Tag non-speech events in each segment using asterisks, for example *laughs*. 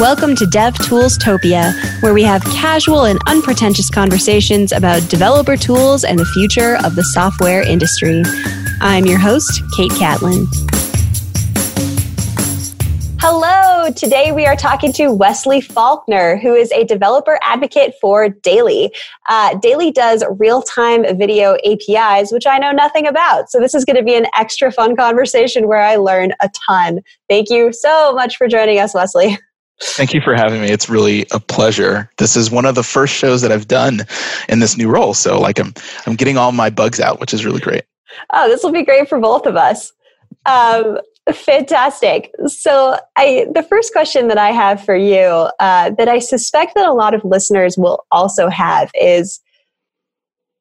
Welcome to DevToolsTopia, where we have casual and unpretentious conversations about developer tools and the future of the software industry. I'm your host, Kate Catlin. Hello. Today we are talking to Wesley Faulkner, who is a developer advocate for Daily. Uh, Daily does real time video APIs, which I know nothing about. So this is going to be an extra fun conversation where I learn a ton. Thank you so much for joining us, Wesley. *laughs* Thank you for having me. It's really a pleasure. This is one of the first shows that I've done in this new role. So like I'm I'm getting all my bugs out, which is really great. Oh, this will be great for both of us. Um, Fantastic. So, I the first question that I have for you, uh, that I suspect that a lot of listeners will also have, is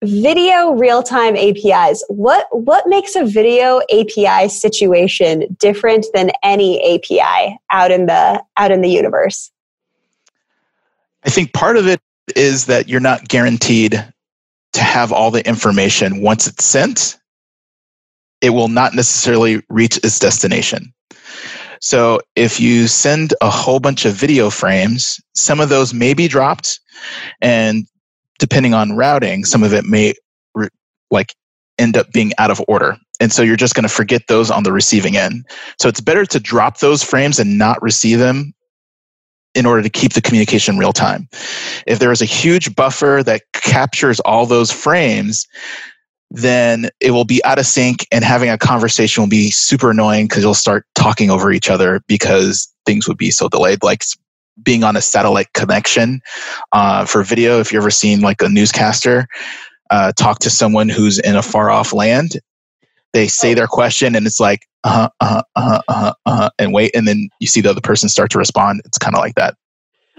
video real time APIs. What what makes a video API situation different than any API out in the out in the universe? I think part of it is that you're not guaranteed to have all the information once it's sent it will not necessarily reach its destination. So if you send a whole bunch of video frames, some of those may be dropped, and depending on routing, some of it may re- like end up being out of order. And so you're just going to forget those on the receiving end. So it's better to drop those frames and not receive them in order to keep the communication real time. If there is a huge buffer that captures all those frames, then it will be out of sync and having a conversation will be super annoying because you'll start talking over each other because things would be so delayed. Like being on a satellite connection uh, for video, if you've ever seen like a newscaster uh, talk to someone who's in a far off land, they say their question and it's like, uh huh, uh huh, uh huh, uh-huh, and wait. And then you see the other person start to respond. It's kind of like that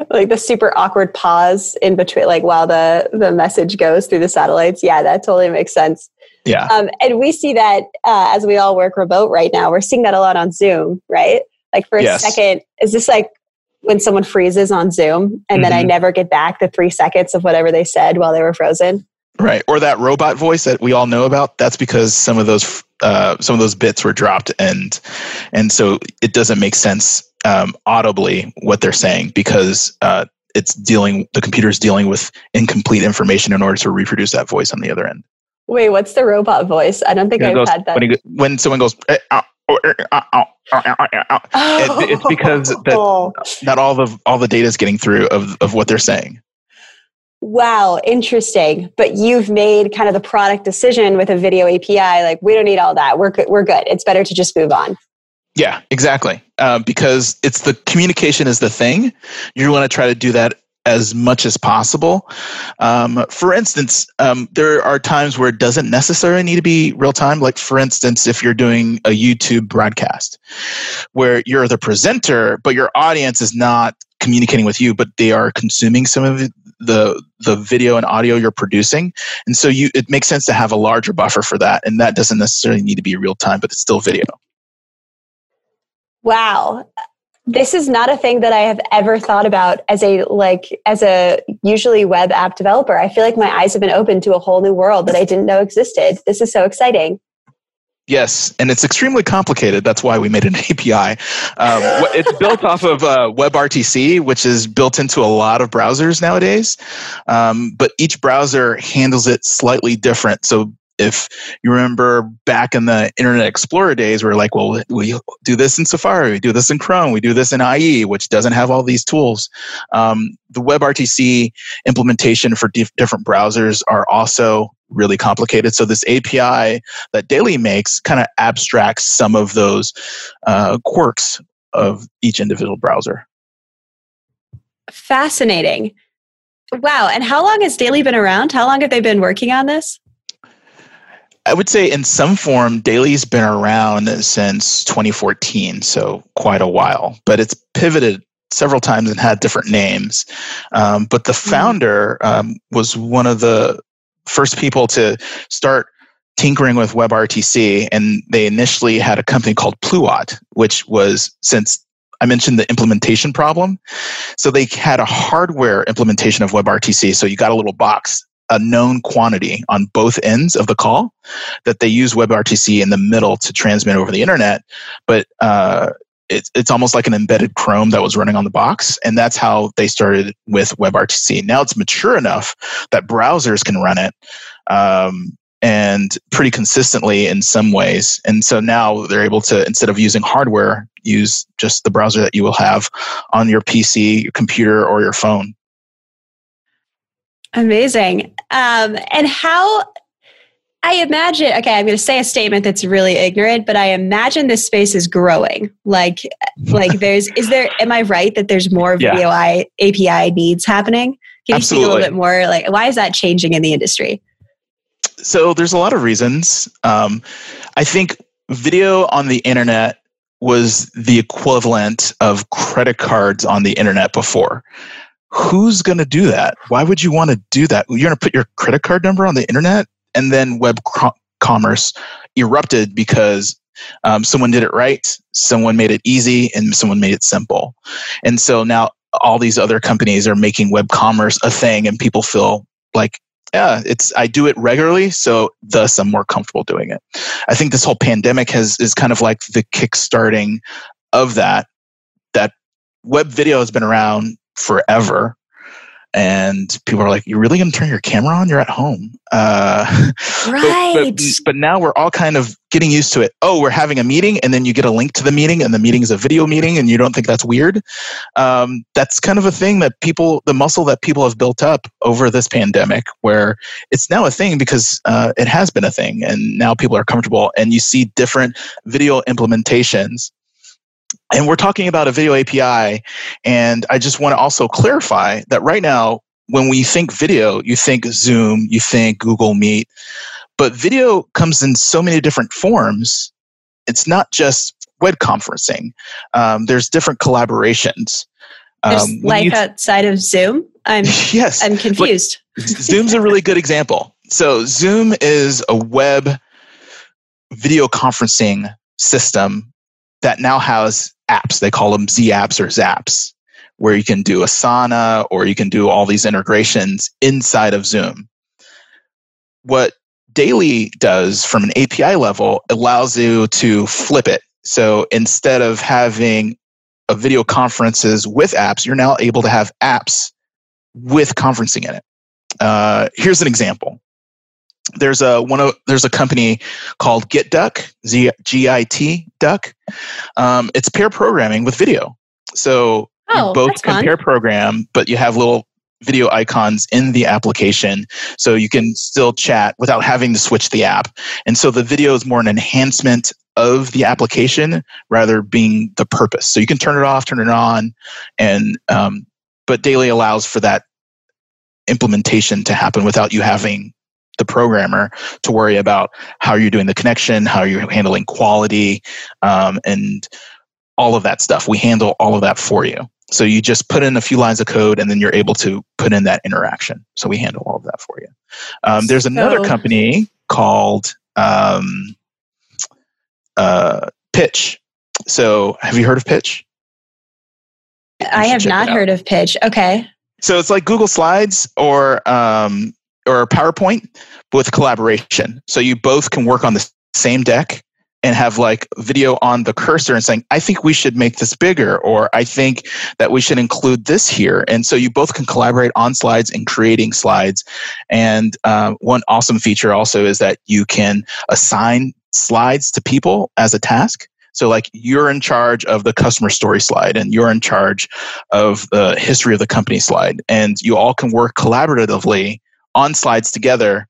like the super awkward pause in between like while the the message goes through the satellites yeah that totally makes sense yeah um, and we see that uh, as we all work remote right now we're seeing that a lot on zoom right like for a yes. second is this like when someone freezes on zoom and mm-hmm. then i mm-hmm. never get back the three seconds of whatever they said while they were frozen right or that robot voice that we all know about that's because some of those uh, some of those bits were dropped and and so it doesn't make sense um, audibly what they're saying because uh, it's dealing the computer's dealing with incomplete information in order to reproduce that voice on the other end. Wait, what's the robot voice? I don't think I've goes, had that. When, when someone goes, eh, oh, it's because *laughs* that not all the all the data is getting through of of what they're saying. Wow, interesting. But you've made kind of the product decision with a video API. Like, we don't need all that. We're good. We're good. It's better to just move on. Yeah, exactly. Uh, because it's the communication is the thing. You want to try to do that as much as possible. Um, for instance, um, there are times where it doesn't necessarily need to be real time. Like, for instance, if you're doing a YouTube broadcast where you're the presenter, but your audience is not communicating with you, but they are consuming some of the the video and audio you're producing, and so you it makes sense to have a larger buffer for that, and that doesn't necessarily need to be real time, but it's still video. Wow. This is not a thing that I have ever thought about as a like as a usually web app developer. I feel like my eyes have been opened to a whole new world that I didn't know existed. This is so exciting. Yes, and it's extremely complicated. That's why we made an *laughs* API. Um, it's built off of uh, WebRTC, which is built into a lot of browsers nowadays. Um, but each browser handles it slightly different. So if you remember back in the Internet Explorer days, we are like, well, we do this in Safari, we do this in Chrome, we do this in IE, which doesn't have all these tools. Um, the WebRTC implementation for dif- different browsers are also really complicated. So this API that Daily makes kind of abstracts some of those uh, quirks of each individual browser. Fascinating. Wow. And how long has Daily been around? How long have they been working on this? I would say in some form, Daily's been around since 2014, so quite a while, but it's pivoted several times and had different names. Um, but the hmm. founder um, was one of the first people to start tinkering with WebRTC, and they initially had a company called Pluot, which was since I mentioned the implementation problem. So they had a hardware implementation of WebRTC. So you got a little box a known quantity on both ends of the call that they use WebRTC in the middle to transmit over the internet. But uh, it's it's almost like an embedded Chrome that was running on the box, and that's how they started with WebRTC. Now it's mature enough that browsers can run it. Um, and pretty consistently in some ways. And so now they're able to, instead of using hardware, use just the browser that you will have on your PC, your computer, or your phone. Amazing. Um, and how I imagine, okay, I'm going to say a statement that's really ignorant, but I imagine this space is growing. Like, *laughs* like there's, is there, am I right that there's more video yeah. API needs happening? Can you Absolutely. speak a little bit more? Like, why is that changing in the industry? So there's a lot of reasons. Um, I think video on the internet was the equivalent of credit cards on the internet before who's going to do that? Why would you want to do that? You're going to put your credit card number on the internet? And then web commerce erupted because um, someone did it right, someone made it easy, and someone made it simple. And so now all these other companies are making web commerce a thing, and people feel like, yeah, it's I do it regularly, so thus I'm more comfortable doing it. I think this whole pandemic has is kind of like the kickstarting of that. That web video has been around forever. And people are like you're really going to turn your camera on? You're at home. Uh, right *laughs* but, but, but, now we're all kind of getting used to it. Oh we're having a meeting and then you get a link to the meeting and the meeting is a video meeting and you don't think that's weird. Um, that's kind of a thing that people the muscle that people have built up over this pandemic where it's now a thing because uh, it has been a thing and now people are comfortable and you see different video implementations and we're talking about a video API. And I just want to also clarify that right now, when we think video, you think Zoom, you think Google Meet, but video comes in so many different forms. It's not just web conferencing. Um, there's different collaborations. There's um, life th- outside of Zoom. I'm *laughs* yes. I'm confused. Zoom's a really good example. So Zoom is a web video conferencing system that now has apps. They call them Z apps or Zapps, where you can do Asana or you can do all these integrations inside of Zoom. What Daily does from an API level allows you to flip it. So instead of having a video conferences with apps, you're now able to have apps with conferencing in it. Uh, here's an example there's a one of there's a company called GitDuck, Z G I T Duck. Um, it's pair programming with video. So oh, you both can fun. pair program, but you have little video icons in the application so you can still chat without having to switch the app. And so the video is more an enhancement of the application rather being the purpose. So you can turn it off, turn it on, and um, but Daily allows for that implementation to happen without you having the programmer to worry about how you're doing the connection, how you're handling quality, um, and all of that stuff. We handle all of that for you. So you just put in a few lines of code and then you're able to put in that interaction. So we handle all of that for you. Um, there's another company called um, uh, Pitch. So have you heard of Pitch? I have not heard of Pitch. Okay. So it's like Google Slides or um, or PowerPoint with collaboration. So you both can work on the same deck and have like video on the cursor and saying, I think we should make this bigger, or I think that we should include this here. And so you both can collaborate on slides and creating slides. And uh, one awesome feature also is that you can assign slides to people as a task. So, like, you're in charge of the customer story slide and you're in charge of the history of the company slide. And you all can work collaboratively on slides together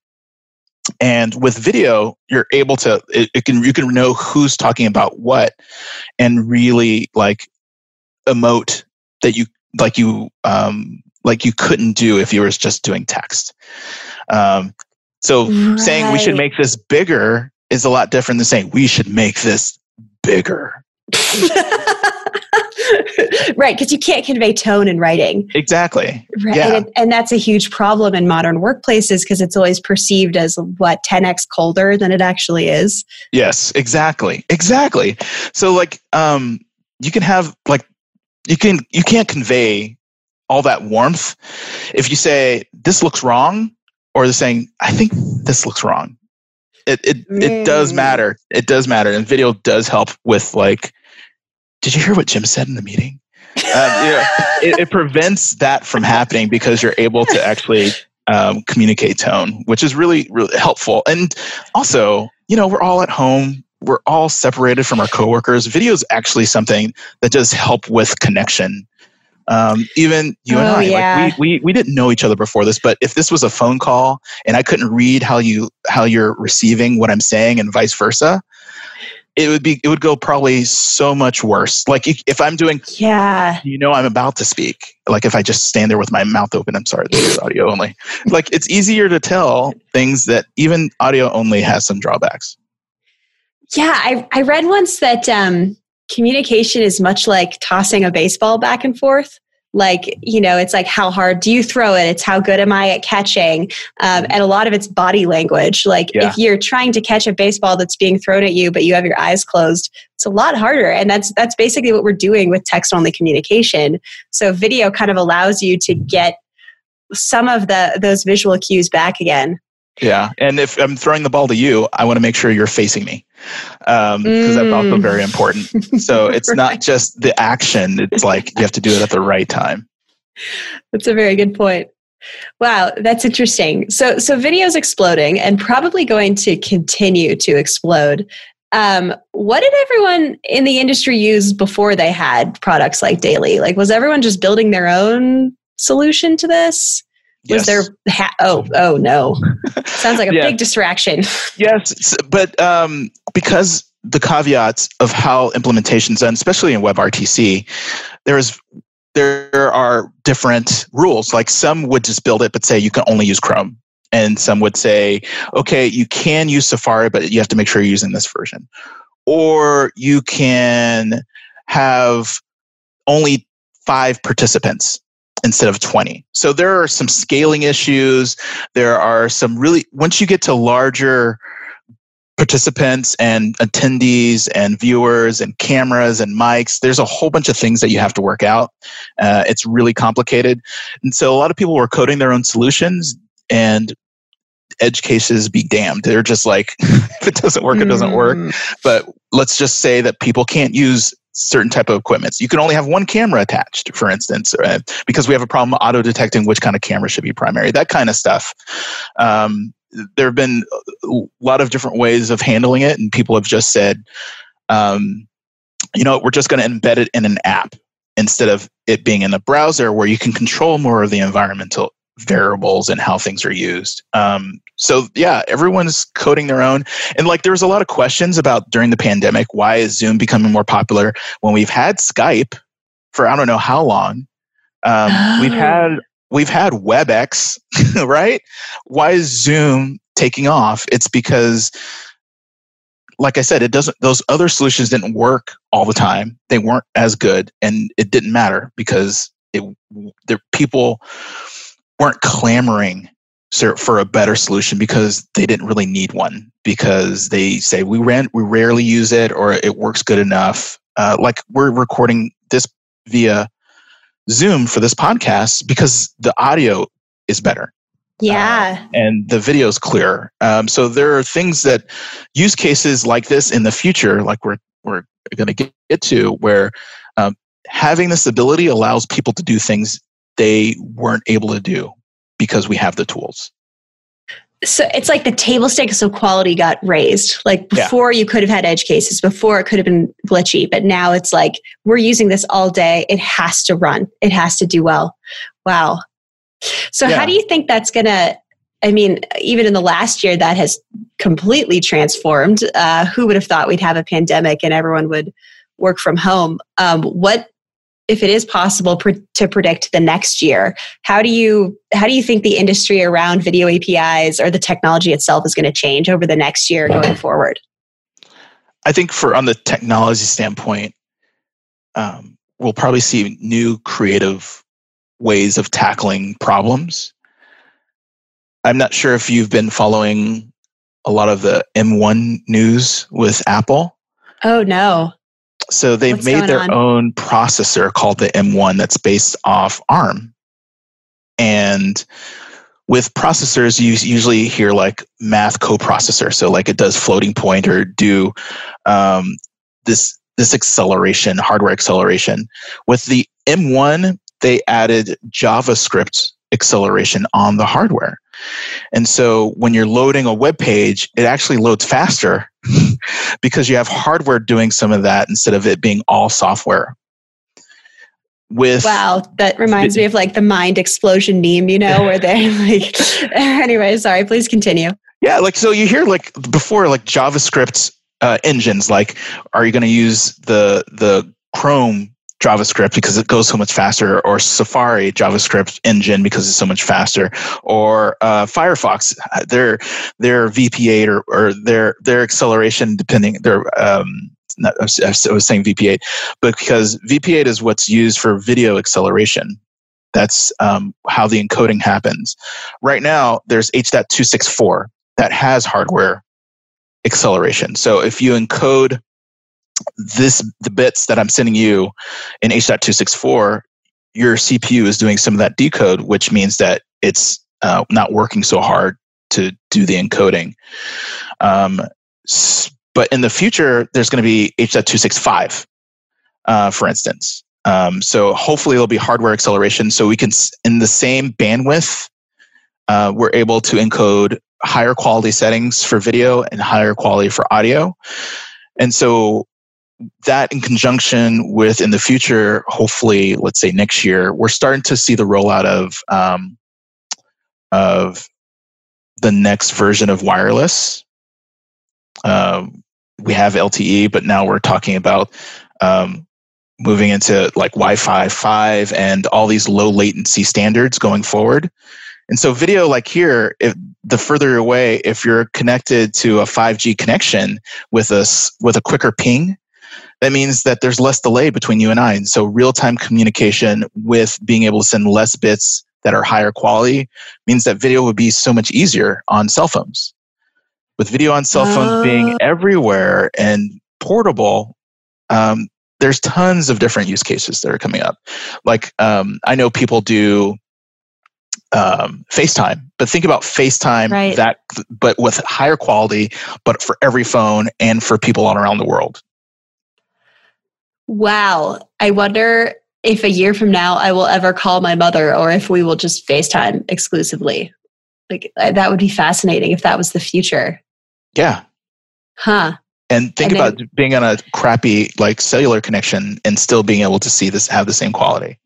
and with video you're able to it, it, can you can know who's talking about what and really like emote that you like you um like you couldn't do if you were just doing text um so right. saying we should make this bigger is a lot different than saying we should make this bigger *laughs* *laughs* right, because you can't convey tone in writing. Exactly. Right. Yeah. And, and that's a huge problem in modern workplaces because it's always perceived as what 10x colder than it actually is. Yes, exactly. Exactly. So like um you can have like you can you can't convey all that warmth if you say this looks wrong or they're saying I think this looks wrong. It it, mm. it does mm. matter. It does matter and video does help with like did you hear what Jim said in the meeting? Um, *laughs* yeah, it, it, prevents that from happening because you're able to actually um, communicate tone, which is really, really helpful. And also, you know, we're all at home. We're all separated from our coworkers. Video is actually something that does help with connection. Um, even you oh, and I, yeah. like we, we we didn't know each other before this, but if this was a phone call and I couldn't read how you how you're receiving what I'm saying and vice versa, it would be it would go probably so much worse. Like if i'm doing yeah. you know i'm about to speak. Like if i just stand there with my mouth open i'm sorry this is audio only. *laughs* Like it's easier to tell things that even audio only has some drawbacks. Yeah i, I read once that um, communication is much like tossing a baseball back and forth like you know it's like how hard do you throw it? It's how good am i at catching? Um, and a lot of it's body language. Like yeah. if you're trying to catch a baseball that's being thrown at you but you have your eyes closed it's a lot harder. And that's that's basically what we're doing with text only communication. So video kind of allows you to get some of the those visual cues back again yeah. And if I'm throwing the ball to you, I want to make sure you're facing me because um, mm. that's also mm. very important. So *laughs* it's right. not just the action, it's like you have to do it at the right time. That's a very good point. Wow, that's interesting. So, so video's exploding and probably going to continue to explode. Um, what did everyone in the industry use before they had products like Daily? Like, was everyone just building their own solution to this? Was yes. there? Ha- oh, oh no! Sounds like a *laughs* yeah. big distraction. *laughs* yes, but um, because the caveats of how implementations done, especially in WebRTC, there is there are different rules. Like some would just build it, but say you can only use Chrome, and some would say, okay, you can use Safari, but you have to make sure you're using this version, or you can have only five participants instead of 20. So there are some scaling issues. There are some really, once you get to larger participants and attendees and viewers and cameras and mics, there's a whole bunch of things that you have to work out. Uh, it's really complicated. And so a lot of people were coding their own solutions and edge cases be damned. They're just like, *laughs* if it doesn't work, it doesn't work. Mm. But let's just say that people can't use certain type of equipments. You can only have one camera attached, for instance, uh, because we have a problem auto detecting which kind of camera should be primary. That kind of stuff. Um, there have been a lot of different ways of handling it, and people have just said, um, you know, we're just going to embed it in an app instead of it being in a browser where you can control more of the environmental variables and how things are used. Um, so yeah, everyone's coding their own. And like there was a lot of questions about during the pandemic, why is Zoom becoming more popular when we've had Skype for I don't know how long. Um, oh. We've had we've had WebEx, *laughs* right? Why is Zoom taking off? It's because like I said, it doesn't those other solutions didn't work all the time. They weren't as good and it didn't matter because it the people weren't clamoring for a better solution because they didn't really need one because they say we ran we rarely use it or it works good enough. Uh, like we're recording this via zoom for this podcast because the audio is better. Yeah. Uh, and the video is clearer. Um, so there are things that use cases like this in the future like we're we're going to get to where um, having this ability allows people to do things they weren't able to do because we have the tools. So it's like the table stakes of quality got raised. Like before, yeah. you could have had edge cases. Before, it could have been glitchy, but now it's like we're using this all day. It has to run. It has to do well. Wow. So yeah. how do you think that's gonna? I mean, even in the last year, that has completely transformed. Uh, who would have thought we'd have a pandemic and everyone would work from home? Um, what if it is possible pre- to predict the next year how do you how do you think the industry around video apis or the technology itself is going to change over the next year going forward? I think for on the technology standpoint um, we'll probably see new creative ways of tackling problems. I'm not sure if you've been following a lot of the m1 news with apple. Oh no so they've What's made their on? own processor called the M1 that's based off ARM. And with processors, you usually hear like math coprocessor. So like it does floating point or do um, this this acceleration, hardware acceleration. With the M1, they added JavaScript acceleration on the hardware. And so when you're loading a web page, it actually loads faster *laughs* because you have hardware doing some of that instead of it being all software. With wow, that reminds me of like the mind explosion meme, you know, where they *laughs* like. *laughs* anyway, sorry. Please continue. Yeah, like so you hear like before like JavaScript uh, engines, like are you going to use the the Chrome JavaScript because it goes so much faster, or Safari JavaScript engine because it's so much faster, or uh, Firefox their their VP8 or, or their their acceleration depending their um, not, I was saying VP8, but because VP8 is what's used for video acceleration. That's um, how the encoding happens. Right now, there's H.264 that has hardware acceleration. So if you encode this the bits that I'm sending you in H.264, your CPU is doing some of that decode, which means that it's uh, not working so hard to do the encoding. Um, but in the future, there's going to be H.265, uh, for instance. Um, so hopefully, there'll be hardware acceleration, so we can in the same bandwidth, uh, we're able to encode higher quality settings for video and higher quality for audio. And so that in conjunction with in the future, hopefully, let's say next year, we're starting to see the rollout of um, of the next version of wireless. Um, we have LTE, but now we're talking about um, moving into like Wi-Fi five and all these low latency standards going forward. And so video like here, if the further away, if you're connected to a 5G connection with a, with a quicker ping, that means that there's less delay between you and I. And so real time communication with being able to send less bits that are higher quality means that video would be so much easier on cell phones. With video on cell phones uh, being everywhere and portable, um, there's tons of different use cases that are coming up. Like um, I know people do um, FaceTime. But think about FaceTime right. that, but with higher quality, but for every phone and for people all around the world. Wow. I wonder if a year from now I will ever call my mother or if we will just FaceTime exclusively. Like uh, that would be fascinating if that was the future. Yeah. Huh. And think and about then, being on a crappy like cellular connection and still being able to see this have the same quality.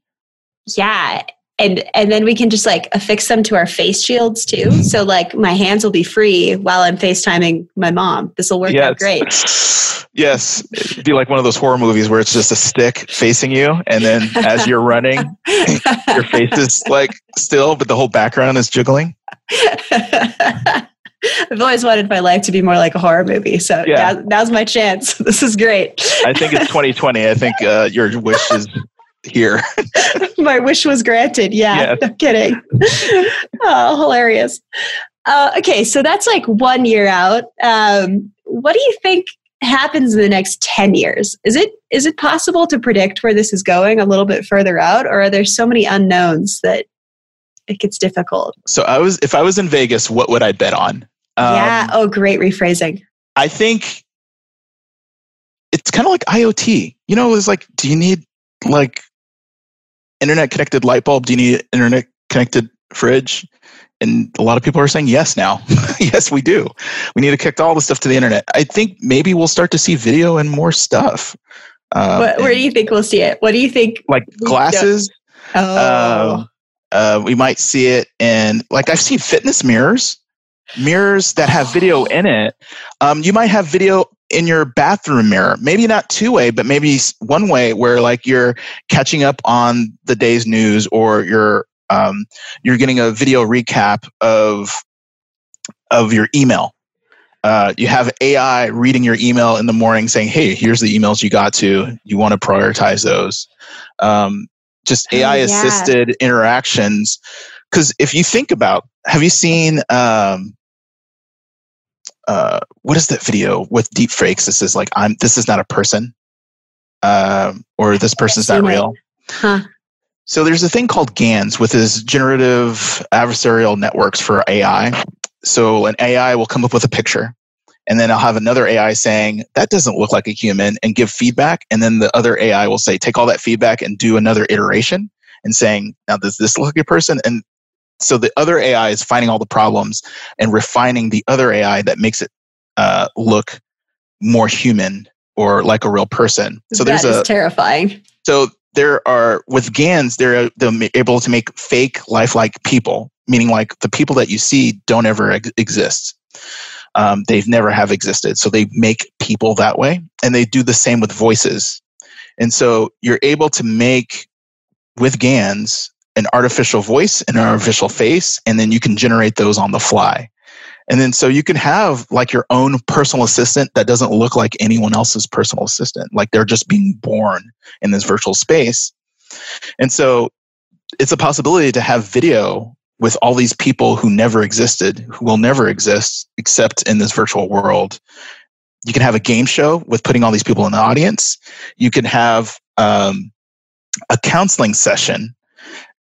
Yeah and and then we can just like affix them to our face shields too. So like my hands will be free while I'm FaceTiming my mom. This will work yes. out great. *laughs* Yes, It'd be like one of those horror movies where it's just a stick facing you, and then as you're running, *laughs* your face is like still, but the whole background is jiggling. *laughs* I've always wanted my life to be more like a horror movie, so yeah. now, now's my chance. This is great. I think it's 2020. I think uh, your wish is here. *laughs* My wish was granted. Yeah, no kidding. *laughs* oh, hilarious. Uh, okay, so that's like one year out. Um, what do you think happens in the next 10 years? Is it is it possible to predict where this is going a little bit further out, or are there so many unknowns that it gets difficult? So I was if I was in Vegas, what would I bet on? Um, yeah. Oh, great rephrasing. I think it's kind of like IoT. You know, it's like, do you need like internet connected light bulb? Do you need internet connected fridge? And a lot of people are saying yes now. *laughs* yes, we do. We need to connect all the stuff to the internet. I think maybe we'll start to see video and more stuff. Um, what, where do you think we'll see it? What do you think? Like glasses. Oh. Um, uh, we might see it in like I've seen fitness mirrors, mirrors that have video in it. Um, you might have video in your bathroom mirror. Maybe not two way but maybe one way where like you're catching up on the day's news or you're um, you're getting a video recap of of your email. Uh, you have ai reading your email in the morning saying hey here's the emails you got to. You want to prioritize those. Um, just ai assisted yeah. interactions. Because if you think about have you seen um, uh, what is that video with deep fakes? This is like I'm this is not a person, uh, or this person's not real. Huh. So there's a thing called GANs, with his generative adversarial networks for AI. So an AI will come up with a picture, and then I'll have another AI saying that doesn't look like a human and give feedback, and then the other AI will say take all that feedback and do another iteration and saying now does this look like a person and so the other AI is finding all the problems and refining the other AI that makes it uh, look more human or like a real person. So that there's is a terrifying. so there are with GANs they're, they're able to make fake lifelike people, meaning like the people that you see don't ever ex- exist. Um, they've never have existed. So they make people that way, and they do the same with voices. And so you're able to make with GANs an artificial voice and an artificial face, and then you can generate those on the fly. And then so you can have like your own personal assistant that doesn't look like anyone else's personal assistant. Like they're just being born in this virtual space. And so it's a possibility to have video with all these people who never existed, who will never exist except in this virtual world. You can have a game show with putting all these people in the audience. You can have um, a counseling session,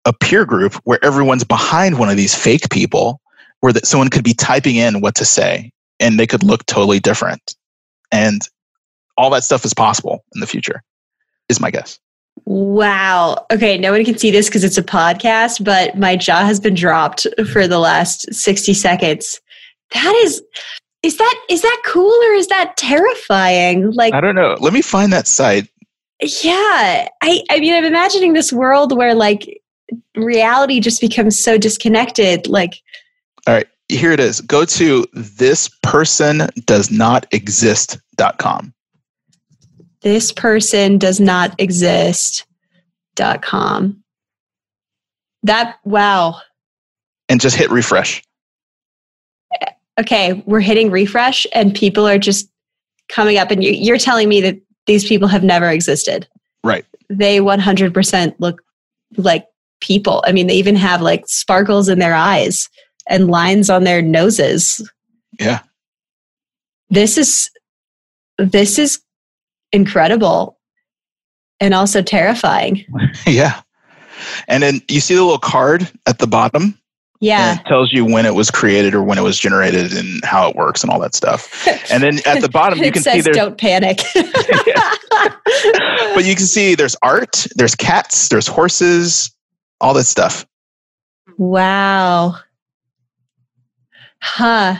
a peer group where everyone's behind one of these fake people where that someone could be typing in what to say and they could look totally different. And all that stuff is possible in the future, is my guess. Wow. Okay, no one can see this because it's a podcast, but my jaw has been dropped for the last 60 seconds. That is is that is that cool or is that terrifying? Like I don't know. Let me find that site. Yeah. I I mean I'm imagining this world where like reality just becomes so disconnected like all right, here it is. Go to this person does not exist.com. This person does not exist.com. That, wow. And just hit refresh. Okay, we're hitting refresh and people are just coming up, and you're telling me that these people have never existed. Right. They 100% look like people. I mean, they even have like sparkles in their eyes and lines on their noses. Yeah. This is this is incredible and also terrifying. *laughs* yeah. And then you see the little card at the bottom? Yeah. it tells you when it was created or when it was generated and how it works and all that stuff. *laughs* And then at the bottom you can says, see there's don't panic. *laughs* but you can see there's art, there's cats, there's horses, all this stuff. Wow. Huh.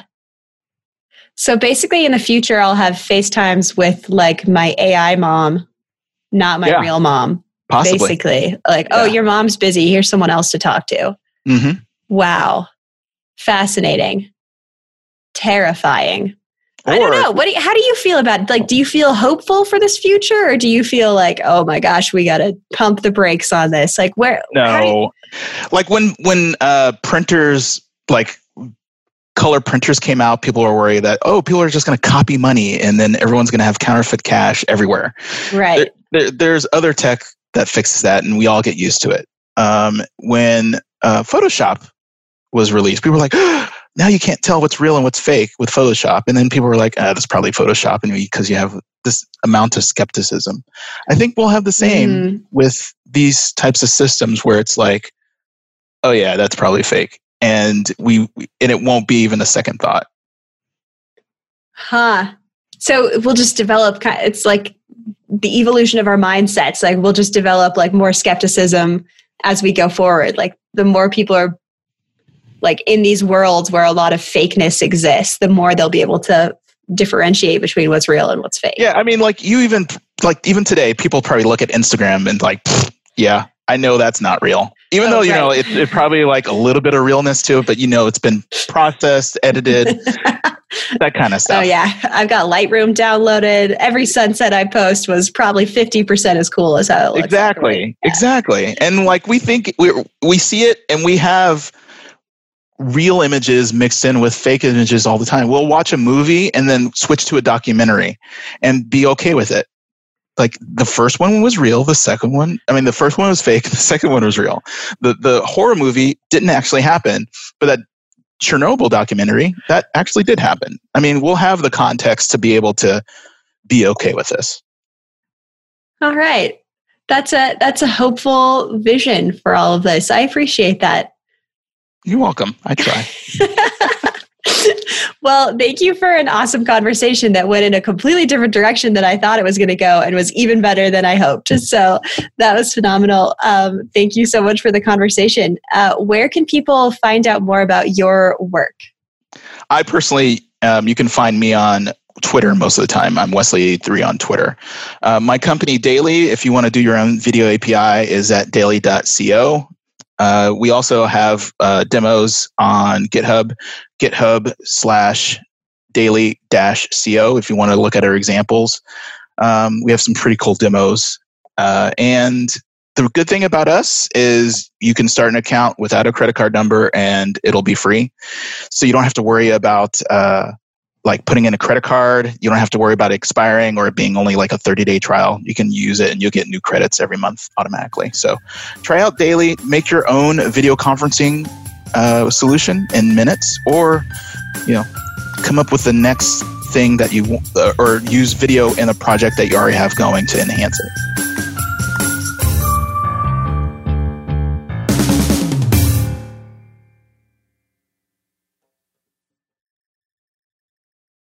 So basically, in the future, I'll have FaceTimes with like my AI mom, not my Yeah. real mom. Possibly. Basically, like, oh, your mom's busy. Here's someone else to talk to. hmm Wow. Fascinating. Terrifying. I don't know. What do you, how do you feel about it? Like, do you feel hopeful for this future or do you feel like, oh my gosh, we got to pump the brakes on this? Like, where? do you- No. Like when when uh printers like color printers came out, people were worried that oh, people are just going to copy money and then everyone's going to have counterfeit cash everywhere. right. There, there's other tech that fixes that, and we all get used to it. Um, when uh, Photoshop was released, people were like, *gasps* now you can't tell what's real and what's fake with Photoshop. And then people were like, ah, that's probably Photoshop, and because you have this amount of skepticism. I think we'll have the same Mhm. with these types of systems where it's like, oh yeah, that's probably fake, and we we- and it won't be even a second thought. Huh. So we'll just develop, it's like the evolution of our mindsets. Like we'll just develop like more skepticism as we go forward. Like the more people are like in these worlds where a lot of fakeness exists, the more they'll be able to differentiate between what's real and what's fake. Yeah, I mean, like you even like even today, people probably look at Instagram and like, yeah, I know that's not real. Even Oh, though you know right. it, it probably like a little bit of realness to it, but you know it's been processed, edited, *laughs* that kind of oh, stuff. Oh yeah, I've got Lightroom downloaded. Every sunset I post was probably fifty percent as cool as how it looks. exactly, exactly. And like we think we we see it, and we have real images mixed in with fake images all the time. We'll watch a movie and then switch to a documentary and be okay with it. Like the first one was real, the second one, I mean, the first one was fake, *laughs* the second one was real. The the horror movie didn't actually happen, but that Chernobyl documentary that actually did happen. I mean, we'll have the context to be able to be okay with this. All right. That's a that's a hopeful vision for all of this. I appreciate that. You're welcome. I try. *laughs* well, thank you for an awesome conversation that went in a completely different direction than I thought it was going to go and was even better than I hoped. So that was phenomenal. Um, thank you so much for the conversation. Uh, where can people find out more about your work? I personally, um, you can find me on Twitter most of the time. I'm Wesley3 on Twitter. Uh, my company, Daily, if you want to do your own video API, is at daily.co. Uh, we also have uh, demos on GitHub, GitHub slash daily dash co if you want to look at our examples. Um, we have some pretty cool demos. Uh, and the good thing about us is you can start an account without a credit card number and it'll be free. So you don't have to worry about uh, like putting in a credit card. You don't have to worry about it expiring or it being only like a 30 day trial. You can use it and you'll get new credits every month automatically. So try out daily, make your own video conferencing uh, solution in minutes or, you know, come up with the next thing that you uh, or use video in a project that you already have going to enhance it.